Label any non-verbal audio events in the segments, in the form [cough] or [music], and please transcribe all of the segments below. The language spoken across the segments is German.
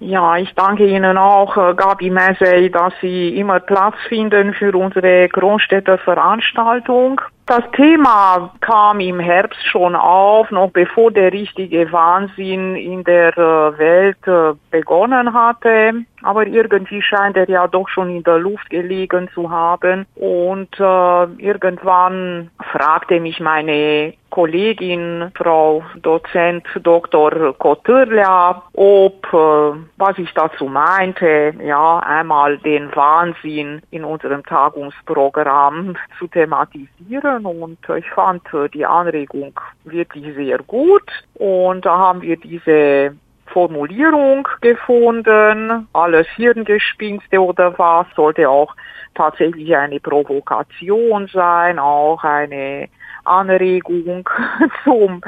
Ja, ich danke Ihnen auch, äh, Gabi Messey, dass Sie immer Platz finden für unsere Kronstädter Veranstaltung. Das Thema kam im Herbst schon auf, noch bevor der richtige Wahnsinn in der äh, Welt äh, begonnen hatte. Aber irgendwie scheint er ja doch schon in der Luft gelegen zu haben. Und äh, irgendwann fragte mich meine Kollegin, Frau Dozent Dr. Koturlia, ob, äh, was ich dazu meinte, ja, einmal den Wahnsinn in unserem Tagungsprogramm zu thematisieren und ich fand die Anregung wirklich sehr gut und da haben wir diese Formulierung gefunden, alles Hirngespinste oder was, sollte auch tatsächlich eine Provokation sein, auch eine Anregung [laughs] zum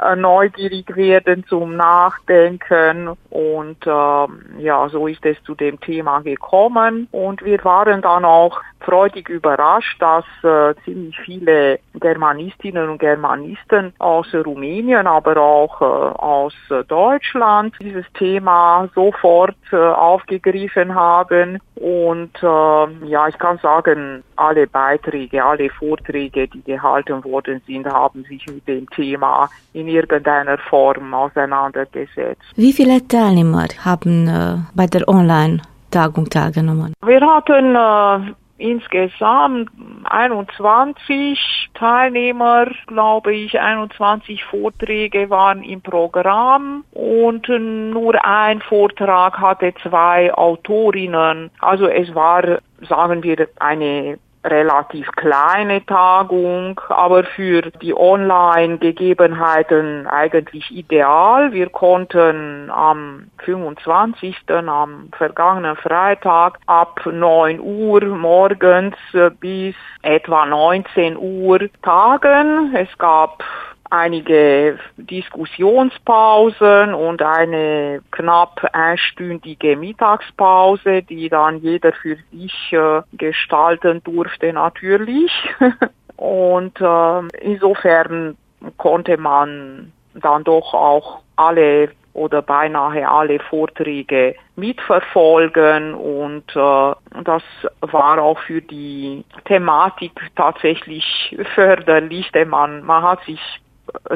äh, neugierig werden, zum Nachdenken. Und ähm, ja, so ist es zu dem Thema gekommen. Und wir waren dann auch freudig überrascht, dass äh, ziemlich viele Germanistinnen und Germanisten aus Rumänien, aber auch äh, aus Deutschland dieses Thema sofort äh, aufgegriffen haben. Und äh, ja, ich kann sagen, alle Beiträge, alle Vorträge, die gehalten worden sind, haben sich mit dem Thema in irgendeiner Form auseinandergesetzt. Wie viele Teilnehmer haben äh, bei der Online-Tagung teilgenommen? Wir hatten äh, insgesamt 21 Teilnehmer, glaube ich, 21 Vorträge waren im Programm und nur ein Vortrag hatte zwei Autorinnen. Also es war, sagen wir, eine relativ kleine Tagung, aber für die Online-Gegebenheiten eigentlich ideal. Wir konnten am 25. am vergangenen Freitag ab 9 Uhr morgens bis etwa 19 Uhr tagen. Es gab einige Diskussionspausen und eine knapp einstündige Mittagspause, die dann jeder für sich äh, gestalten durfte natürlich. [laughs] und äh, insofern konnte man dann doch auch alle oder beinahe alle Vorträge mitverfolgen und äh, das war auch für die Thematik tatsächlich förderlich, denn man, man hat sich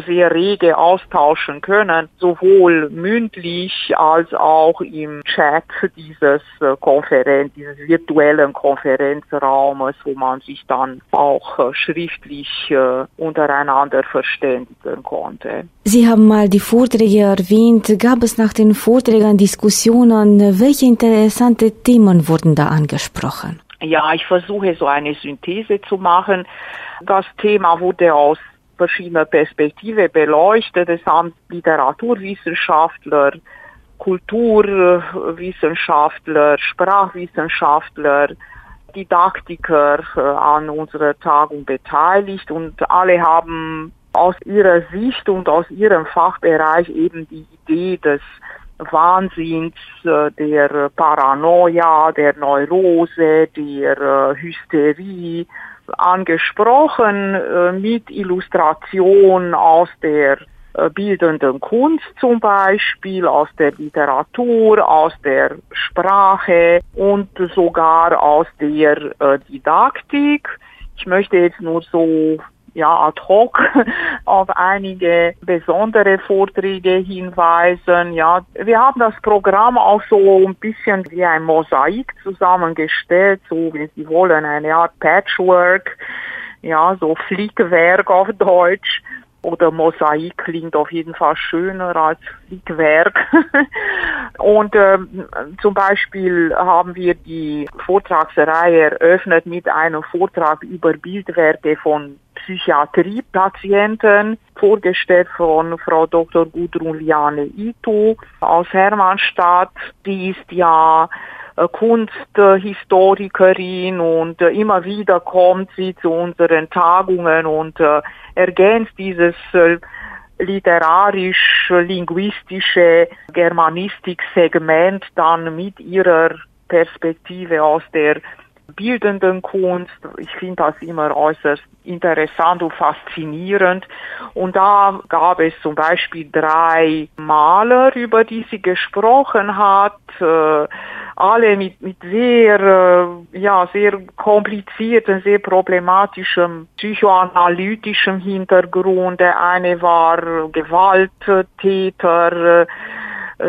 sehr rege austauschen können, sowohl mündlich als auch im Chat dieses äh, Konferenz, dieses virtuellen Konferenzraumes, wo man sich dann auch äh, schriftlich äh, untereinander verständigen konnte. Sie haben mal die Vorträge erwähnt. Gab es nach den Vorträgen Diskussionen? Welche interessante Themen wurden da angesprochen? Ja, ich versuche so eine Synthese zu machen. Das Thema wurde aus verschiedener Perspektive beleuchtet. Es haben Literaturwissenschaftler, Kulturwissenschaftler, Sprachwissenschaftler, Didaktiker äh, an unserer Tagung beteiligt und alle haben aus ihrer Sicht und aus ihrem Fachbereich eben die Idee des Wahnsinns, äh, der Paranoia, der Neurose, der äh, Hysterie angesprochen äh, mit Illustration aus der äh, bildenden Kunst zum Beispiel, aus der Literatur, aus der Sprache und sogar aus der äh, Didaktik. Ich möchte jetzt nur so ja, ad hoc [laughs] auf einige besondere Vorträge hinweisen. Ja, wir haben das Programm auch so ein bisschen wie ein Mosaik zusammengestellt, so wenn Sie wollen, eine Art Patchwork, ja, so Flickwerk auf Deutsch oder Mosaik klingt auf jeden Fall schöner als Flickwerk. [laughs] und ähm, zum Beispiel haben wir die Vortragsreihe eröffnet mit einem Vortrag über Bildwerte von Psychiatriepatienten, vorgestellt von Frau Dr. Gudrun Liane Itu aus Hermannstadt. Die ist ja äh, Kunsthistorikerin und äh, immer wieder kommt sie zu unseren Tagungen und äh, ergänzt dieses literarisch-linguistische Germanistik-Segment dann mit ihrer Perspektive aus der bildenden Kunst. Ich finde das immer äußerst interessant und faszinierend. Und da gab es zum Beispiel drei Maler, über die sie gesprochen hat, äh, alle mit, mit sehr, äh, ja, sehr komplizierten, sehr problematischem psychoanalytischem Hintergrund. Der eine war Gewalttäter, äh,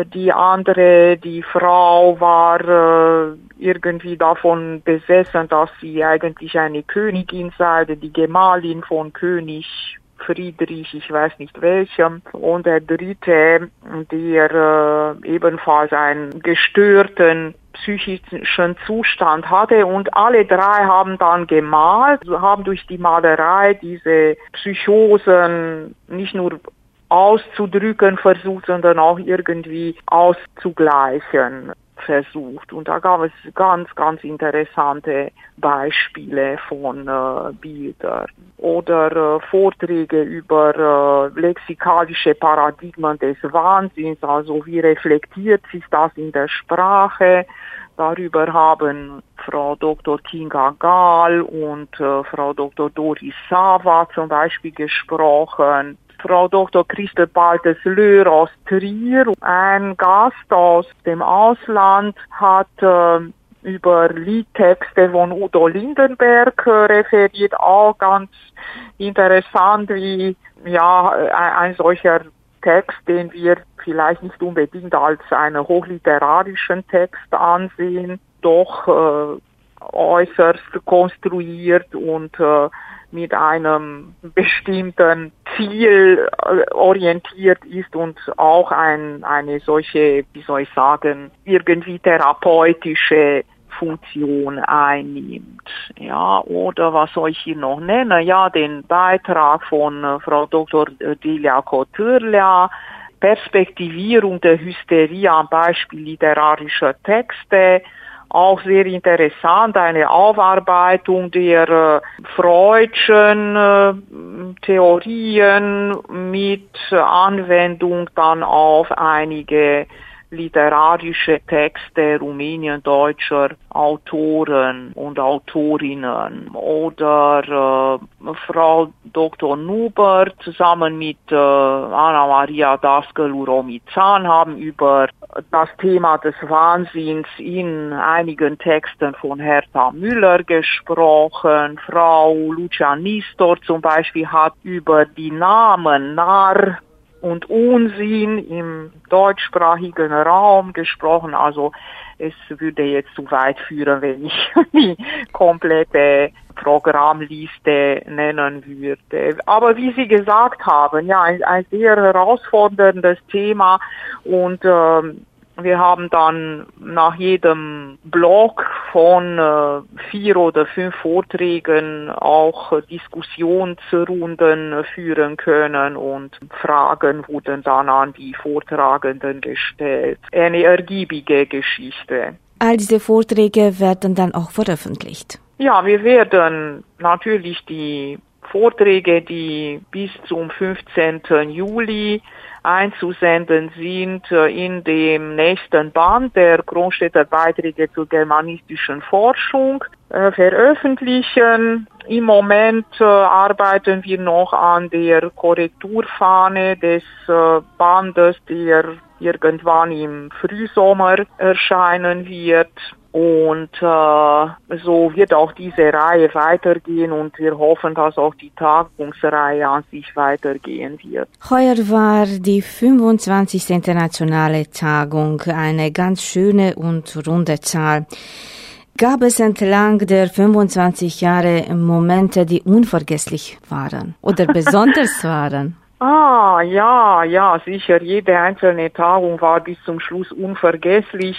die andere, die Frau war äh, irgendwie davon besessen, dass sie eigentlich eine Königin sei, die Gemahlin von König Friedrich, ich weiß nicht welchem. Und der dritte, der äh, ebenfalls einen gestörten psychischen Zustand hatte und alle drei haben dann gemalt, haben durch die Malerei diese Psychosen nicht nur auszudrücken versucht, sondern auch irgendwie auszugleichen versucht. Und da gab es ganz, ganz interessante Beispiele von äh, Bildern oder äh, Vorträge über äh, lexikalische Paradigmen des Wahnsinns, also wie reflektiert sich das in der Sprache. Darüber haben Frau Dr. Kinga Gahl und äh, Frau Dr. Doris Sava zum Beispiel gesprochen. Frau Dr. Christel Baltes Löhr aus Trier. Ein Gast aus dem Ausland hat äh, über Liedtexte von Udo Lindenberg äh, referiert, auch ganz interessant, wie ja ein, ein solcher Text, den wir vielleicht nicht unbedingt als einen hochliterarischen Text ansehen, doch äh, äußerst konstruiert und äh, mit einem bestimmten Ziel äh, orientiert ist und auch ein, eine solche, wie soll ich sagen, irgendwie therapeutische Funktion einnimmt. Ja, oder was soll ich hier noch nennen? Ja, den Beitrag von äh, Frau Dr. Delia Kotürlia, Perspektivierung der Hysterie am Beispiel literarischer Texte, auch sehr interessant, eine Aufarbeitung der äh, Freudschen äh, Theorien mit Anwendung dann auf einige literarische Texte rumäniendeutscher Autoren und Autorinnen oder äh, Frau Dr. Nuber zusammen mit äh, Anna Maria Daskel-Uromizan haben über das Thema des Wahnsinns in einigen Texten von Hertha Müller gesprochen. Frau Lucia Nistor zum Beispiel hat über die Namen Narr und Unsinn im deutschsprachigen Raum gesprochen. Also es würde jetzt zu weit führen, wenn ich [laughs] die komplette Programmliste nennen würde. Aber wie Sie gesagt haben, ja, ein, ein sehr herausforderndes Thema und ähm, wir haben dann nach jedem Block von äh, vier oder fünf Vorträgen auch Diskussionsrunden führen können und Fragen wurden dann an die Vortragenden gestellt. Eine ergiebige Geschichte. All diese Vorträge werden dann auch veröffentlicht. Ja, wir werden natürlich die Vorträge, die bis zum 15. Juli einzusenden sind in dem nächsten Band der Kronstädter Beiträge zur germanistischen Forschung äh, veröffentlichen. Im Moment äh, arbeiten wir noch an der Korrekturfahne des äh, Bandes, der irgendwann im Frühsommer erscheinen wird. Und äh, so wird auch diese Reihe weitergehen und wir hoffen, dass auch die Tagungsreihe an sich weitergehen wird. Heuer war die 25. internationale Tagung eine ganz schöne und runde Zahl. Gab es entlang der 25 Jahre Momente, die unvergesslich waren oder besonders waren? [laughs] Ah, ja, ja, sicher. Jede einzelne Tagung war bis zum Schluss unvergesslich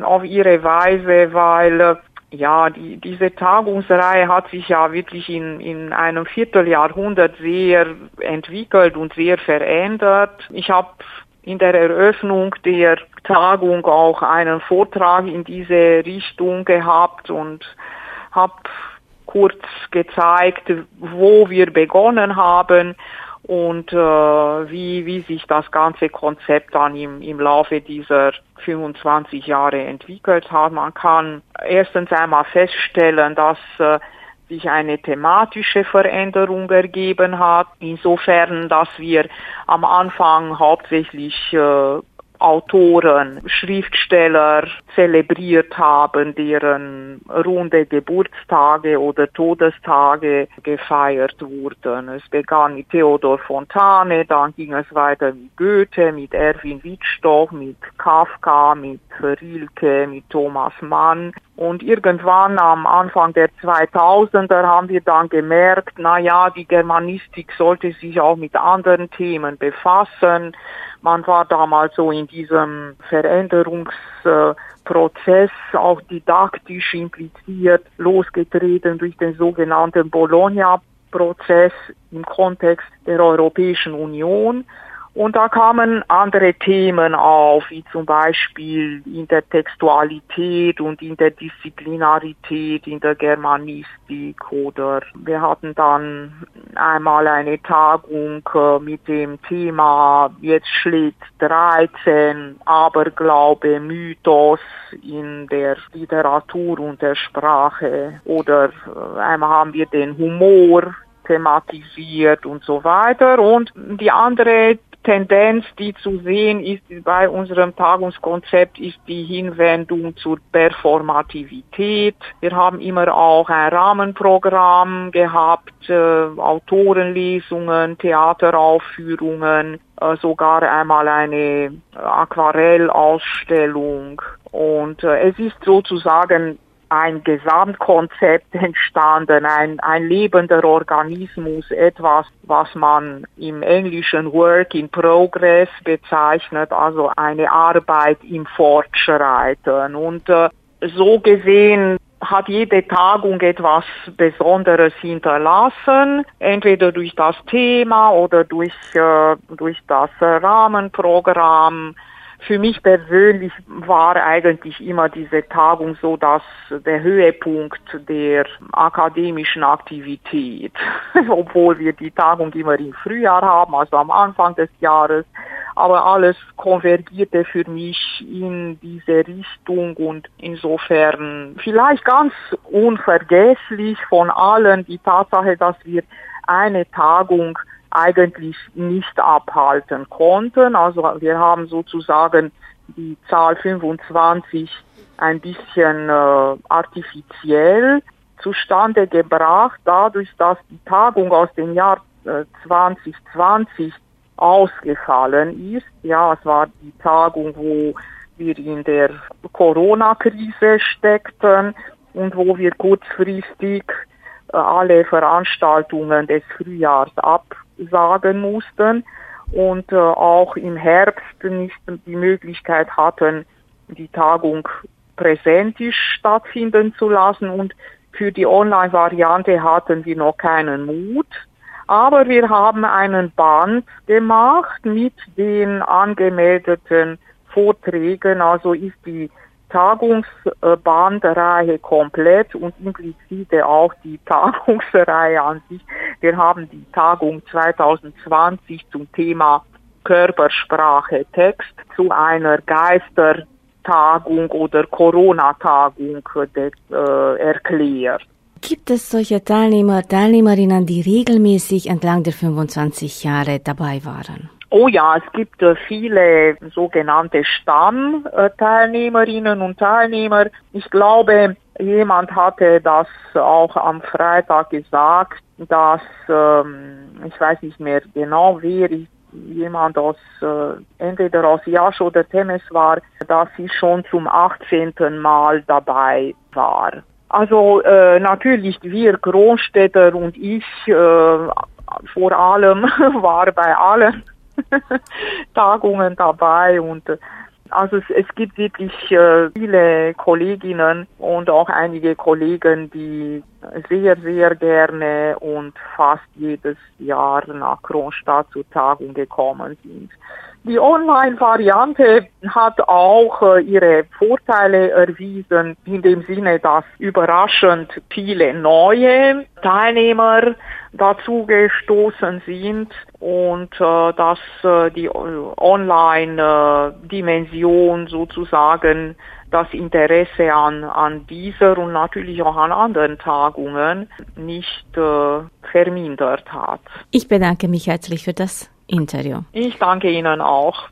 auf ihre Weise, weil äh, ja, die, diese Tagungsreihe hat sich ja wirklich in, in einem Vierteljahrhundert sehr entwickelt und sehr verändert. Ich habe in der Eröffnung der Tagung auch einen Vortrag in diese Richtung gehabt und habe kurz gezeigt, wo wir begonnen haben und äh, wie, wie sich das ganze Konzept dann im, im Laufe dieser 25 Jahre entwickelt hat. Man kann erstens einmal feststellen, dass äh, sich eine thematische Veränderung ergeben hat, insofern, dass wir am Anfang hauptsächlich äh, Autoren, Schriftsteller zelebriert haben, deren runde Geburtstage oder Todestage gefeiert wurden. Es begann mit Theodor Fontane, dann ging es weiter mit Goethe, mit Erwin Wittstock, mit Kafka, mit Rilke, mit Thomas Mann. Und irgendwann am Anfang der 2000er haben wir dann gemerkt, na ja, die Germanistik sollte sich auch mit anderen Themen befassen. Man war damals so in diesem Veränderungsprozess auch didaktisch impliziert, losgetreten durch den sogenannten Bologna-Prozess im Kontext der Europäischen Union. Und da kamen andere Themen auf, wie zum Beispiel Intertextualität und Interdisziplinarität in der Germanistik oder wir hatten dann einmal eine Tagung äh, mit dem Thema Jetzt schlägt 13 Aberglaube, Mythos in der Literatur und der Sprache oder äh, einmal haben wir den Humor thematisiert und so weiter. Und die andere Tendenz, die zu sehen ist bei unserem Tagungskonzept, ist die Hinwendung zur Performativität. Wir haben immer auch ein Rahmenprogramm gehabt, äh, Autorenlesungen, Theateraufführungen, äh, sogar einmal eine Aquarellausstellung. Und äh, es ist sozusagen ein Gesamtkonzept entstanden, ein, ein lebender Organismus, etwas, was man im Englischen Work in Progress bezeichnet, also eine Arbeit im Fortschreiten. Und äh, so gesehen hat jede Tagung etwas Besonderes hinterlassen, entweder durch das Thema oder durch, äh, durch das Rahmenprogramm für mich persönlich war eigentlich immer diese Tagung so, dass der Höhepunkt der akademischen Aktivität, [laughs] obwohl wir die Tagung immer im Frühjahr haben, also am Anfang des Jahres, aber alles konvergierte für mich in diese Richtung und insofern vielleicht ganz unvergesslich von allen die Tatsache, dass wir eine Tagung eigentlich nicht abhalten konnten. Also wir haben sozusagen die Zahl 25 ein bisschen äh, artifiziell zustande gebracht, dadurch, dass die Tagung aus dem Jahr äh, 2020 ausgefallen ist. Ja, es war die Tagung, wo wir in der Corona-Krise steckten und wo wir kurzfristig alle Veranstaltungen des Frühjahrs ab sagen mussten und äh, auch im Herbst nicht die Möglichkeit hatten, die Tagung präsentisch stattfinden zu lassen und für die Online-Variante hatten wir noch keinen Mut. Aber wir haben einen Band gemacht mit den angemeldeten Vorträgen, also ist die Tagungsbandreihe komplett und implizite auch die Tagungsreihe an sich. Wir haben die Tagung 2020 zum Thema Körpersprache Text zu einer Geistertagung oder Corona-Tagung äh, erklärt. Gibt es solche Teilnehmer, Teilnehmerinnen, die regelmäßig entlang der 25 Jahre dabei waren? Oh ja, es gibt äh, viele sogenannte Stammteilnehmerinnen und Teilnehmer. Ich glaube, jemand hatte das auch am Freitag gesagt, dass, ähm, ich weiß nicht mehr genau, wer jemand aus äh, entweder aus Jasch oder Temes war, dass sie schon zum 18. Mal dabei war. Also äh, natürlich wir Großstädter und ich vor allem [laughs] war bei allen [laughs] Tagungen dabei und also es, es gibt wirklich äh, viele Kolleginnen und auch einige Kollegen, die sehr, sehr gerne und fast jedes Jahr nach Kronstadt zur Tagung gekommen sind. Die Online-Variante hat auch äh, ihre Vorteile erwiesen, in dem Sinne, dass überraschend viele neue Teilnehmer dazu gestoßen sind und äh, dass äh, die Online-Dimension sozusagen das Interesse an, an dieser und natürlich auch an anderen Tagungen nicht äh, vermindert hat. Ich bedanke mich herzlich für das Interview. Ich danke Ihnen auch.